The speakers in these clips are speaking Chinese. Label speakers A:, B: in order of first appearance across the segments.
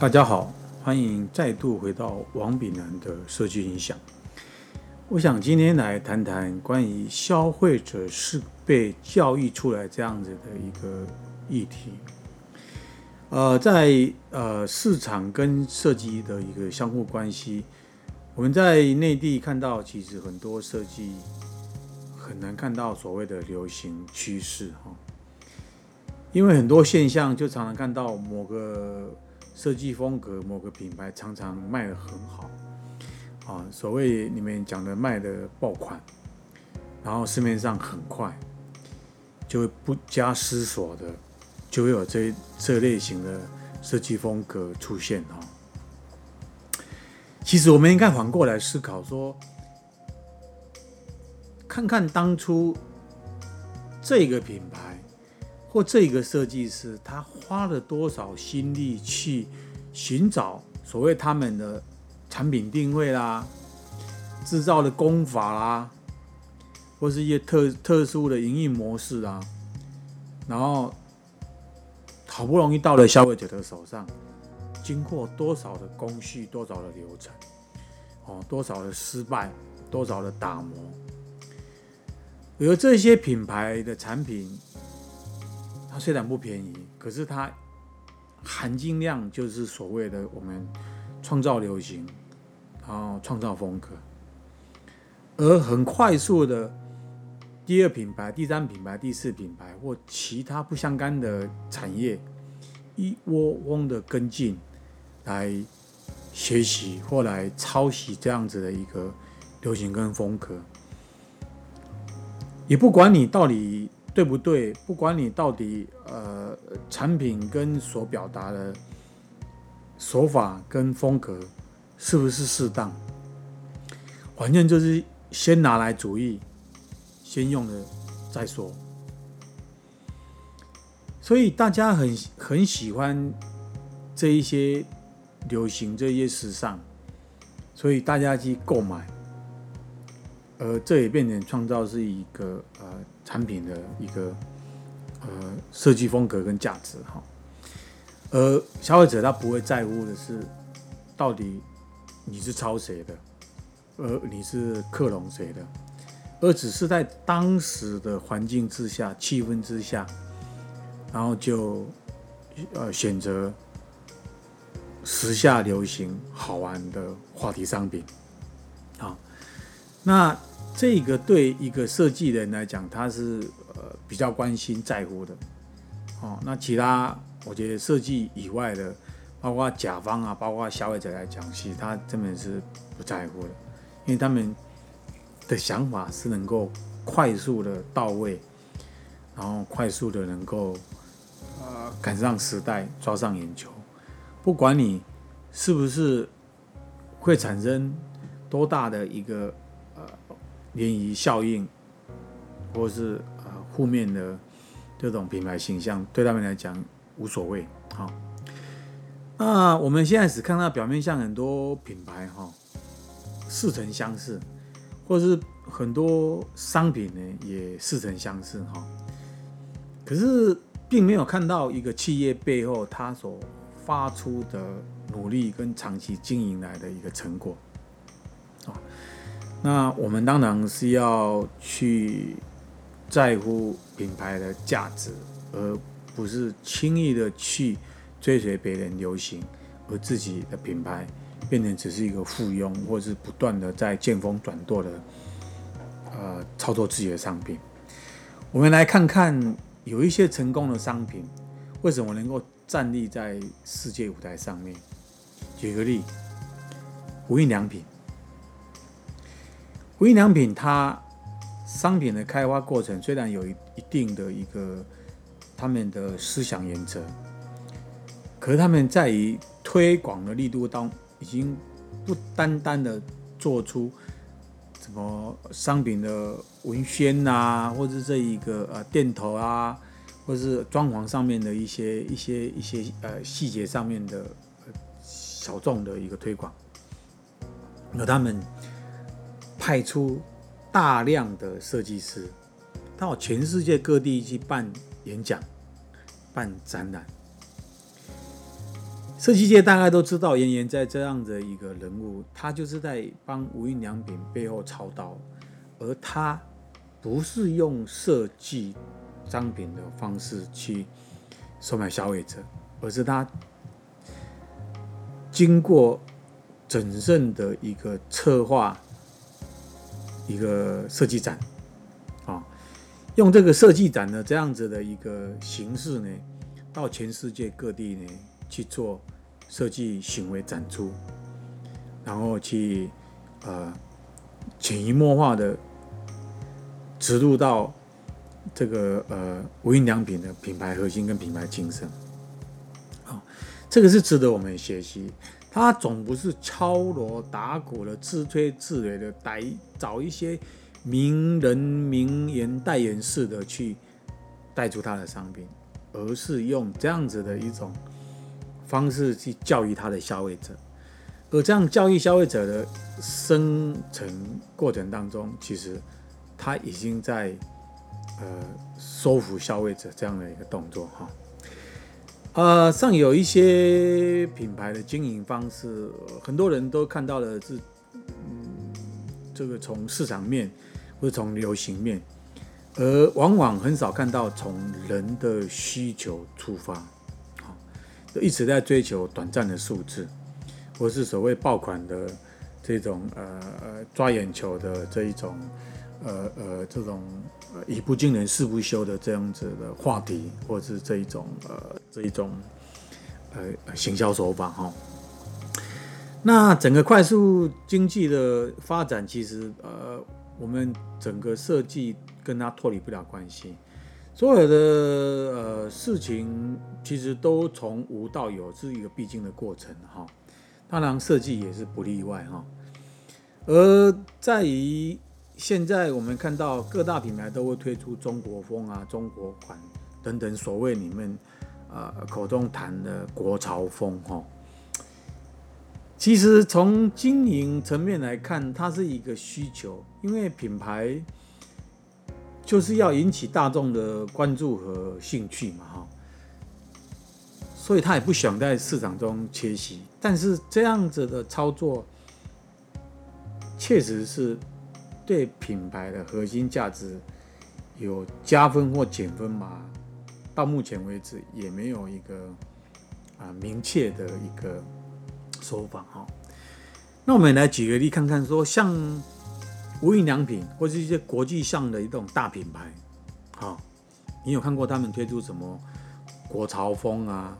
A: 大家好，欢迎再度回到王炳南的设计影响。我想今天来谈谈关于消费者是被教育出来这样子的一个议题。呃，在呃市场跟设计的一个相互关系，我们在内地看到，其实很多设计很难看到所谓的流行趋势哈，因为很多现象就常常看到某个。设计风格某个品牌常常卖的很好，啊，所谓你们讲的卖的爆款，然后市面上很快就会不加思索的就会有这这类型的设计风格出现哈。其实我们应该反过来思考说，看看当初这个品牌。或这个设计师，他花了多少心力去寻找所谓他们的产品定位啦、制造的工法啦，或是一些特特殊的营运模式啊，然后好不容易到了消费者的手上，经过多少的工序、多少的流程，哦，多少的失败、多少的打磨，而这些品牌的产品。它虽然不便宜，可是它含金量就是所谓的我们创造流行，然后创造风格，而很快速的第二品牌、第三品牌、第四品牌或其他不相干的产业一窝蜂的跟进来学习或来抄袭这样子的一个流行跟风格，也不管你到底。对不对？不管你到底呃产品跟所表达的手法跟风格是不是适当，反正就是先拿来主义，先用了再说。所以大家很很喜欢这一些流行这一些时尚，所以大家去购买。而这也变成创造是一个呃产品的一个呃设计风格跟价值哈，而消费者他不会在乎的是到底你是抄谁的，而你是克隆谁的，而只是在当时的环境之下、气氛之下，然后就呃选择时下流行好玩的话题商品，啊，那。这个对一个设计人来讲，他是呃比较关心在乎的，哦，那其他我觉得设计以外的，包括甲方啊，包括消费者来讲，其实他根本是不在乎的，因为他们的想法是能够快速的到位，然后快速的能够呃赶上时代，抓上眼球，不管你是不是会产生多大的一个。涟漪效应，或是呃负面的这种品牌形象，对他们来讲无所谓。好，那我们现在只看到表面上很多品牌哈，似曾相识，或是很多商品呢也似曾相识哈，可是并没有看到一个企业背后它所发出的努力跟长期经营来的一个成果，啊。那我们当然是要去在乎品牌的价值，而不是轻易的去追随别人流行，而自己的品牌变成只是一个附庸，或是不断的在见风转舵的呃操作自己的商品。我们来看看有一些成功的商品为什么能够站立在世界舞台上面。举个例，无印良品。无印良品，它商品的开发过程虽然有一一定的一个他们的思想原则，可是他们在于推广的力度当已经不单单的做出什么商品的文宣呐，或者这一个呃店头啊，或是装潢上面的一些一些一些呃细节上面的小众的一个推广，有他们。派出大量的设计师到全世界各地去办演讲、办展览，设计界大概都知道妍妍在这样的一个人物，他就是在帮无印良品背后操刀，而他不是用设计商品的方式去收买消费者，而是他经过整慎的一个策划，一个设计展，啊，用这个设计展的这样子的一个形式呢，到全世界各地呢去做。设计行为展出，然后去呃潜移默化的植入到这个呃无印良品的品牌核心跟品牌精神，啊，这个是值得我们学习。他总不是敲锣打鼓的自吹自擂的带找一些名人名言代言式的去带出他的商品，而是用这样子的一种。方式去教育他的消费者，而这样教育消费者的生成过程当中，其实他已经在呃收服消费者这样的一个动作哈。呃，上有一些品牌的经营方式，很多人都看到了是嗯这个从市场面或者从流行面，而往往很少看到从人的需求出发。一直在追求短暂的数字，或是所谓爆款的这种呃抓眼球的这一种呃呃这种呃以不惊人誓不休的这样子的话题，或者是这一种呃这一种呃行销手法哈。那整个快速经济的发展，其实呃我们整个设计跟它脱离不了关系。所有的呃事情其实都从无到有是一个必经的过程哈，当然设计也是不例外哈。而在于现在我们看到各大品牌都会推出中国风啊、中国款等等，所谓你们呃口中谈的国潮风哈。其实从经营层面来看，它是一个需求，因为品牌。就是要引起大众的关注和兴趣嘛，哈，所以他也不想在市场中缺席。但是这样子的操作，确实是对品牌的核心价值有加分或减分嘛？到目前为止也没有一个啊明确的一个说法，哈。那我们来举个例看看，说像。无印良品或是一些国际上的一种大品牌，好，你有看过他们推出什么国潮风啊、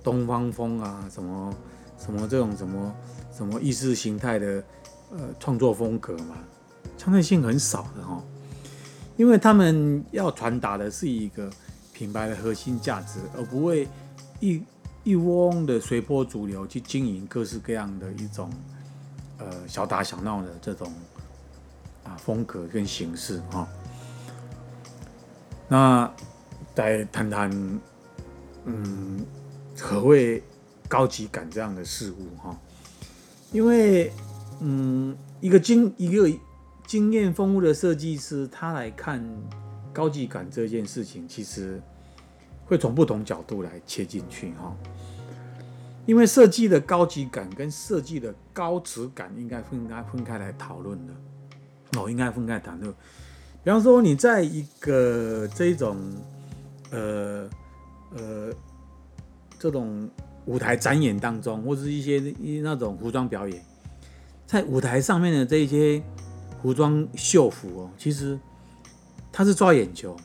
A: 东方风啊、什么什么这种什么什么意识形态的呃创作风格吗？相对性很少的哈，因为他们要传达的是一个品牌的核心价值，而不会一一窝的随波逐流去经营各式各样的一种呃小打小闹的这种。啊，风格跟形式哈，那再谈谈，嗯，何谓高级感这样的事物哈？因为，嗯，一个经一个经验丰富的设计师，他来看高级感这件事情，其实会从不同角度来切进去哈。因为设计的高级感跟设计的高质感，应该分开分开来讨论的。哦，应该分开谈论。比方说，你在一个这种呃呃这种舞台展演当中，或是一些那种服装表演，在舞台上面的这些服装秀服哦，其实它是抓眼球，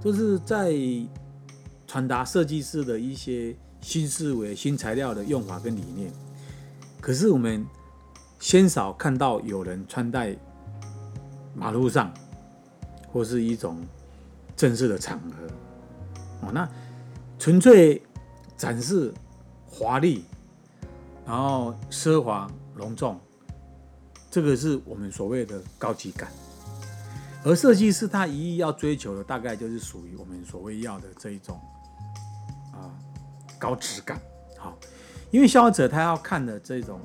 A: 就是在传达设计师的一些新思维、新材料的用法跟理念。可是我们。鲜少看到有人穿戴马路上，或是一种正式的场合，哦，那纯粹展示华丽，然后奢华隆重，这个是我们所谓的高级感。而设计师他一意要追求的，大概就是属于我们所谓要的这一种啊高质感。好，因为消费者他要看的这种。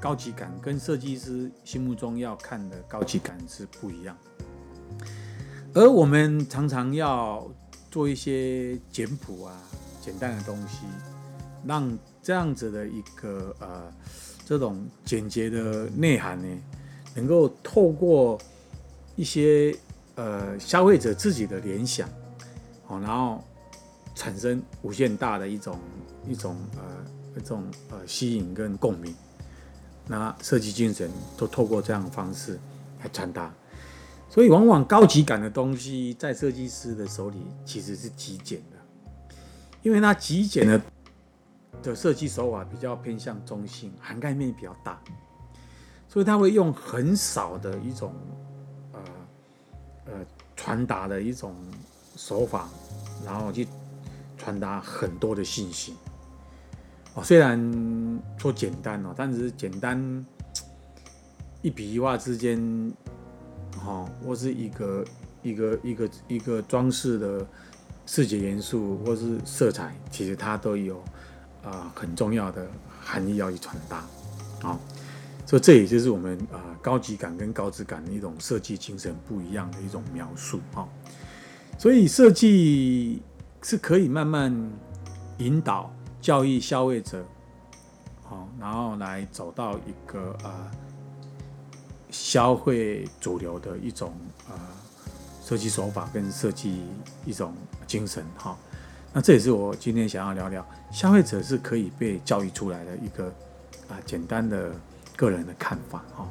A: 高级感跟设计师心目中要看的高级感是不一样，而我们常常要做一些简朴啊、简单的东西，让这样子的一个呃这种简洁的内涵呢，能够透过一些呃消费者自己的联想，哦，然后产生无限大的一种一种呃一种呃吸引跟共鸣。那设计精神都透过这样的方式来传达，所以往往高级感的东西在设计师的手里其实是极简的，因为它极简的的设计手法比较偏向中性，涵盖面比较大，所以他会用很少的一种呃呃传达的一种手法，然后去传达很多的信息。哦虽然说简单哦，但是简单一笔一画之间，哈，或是一个一个一个一个装饰的视觉元素，或是色彩，其实它都有啊很重要的含义要去传达，啊，所以这也就是我们啊高级感跟高质感的一种设计精神不一样的一种描述，哈，所以设计是可以慢慢引导。教育消费者，好，然后来走到一个呃消费主流的一种呃设计手法跟设计一种精神，哈，那这也是我今天想要聊聊，消费者是可以被教育出来的一个啊简单的个人的看法，哈。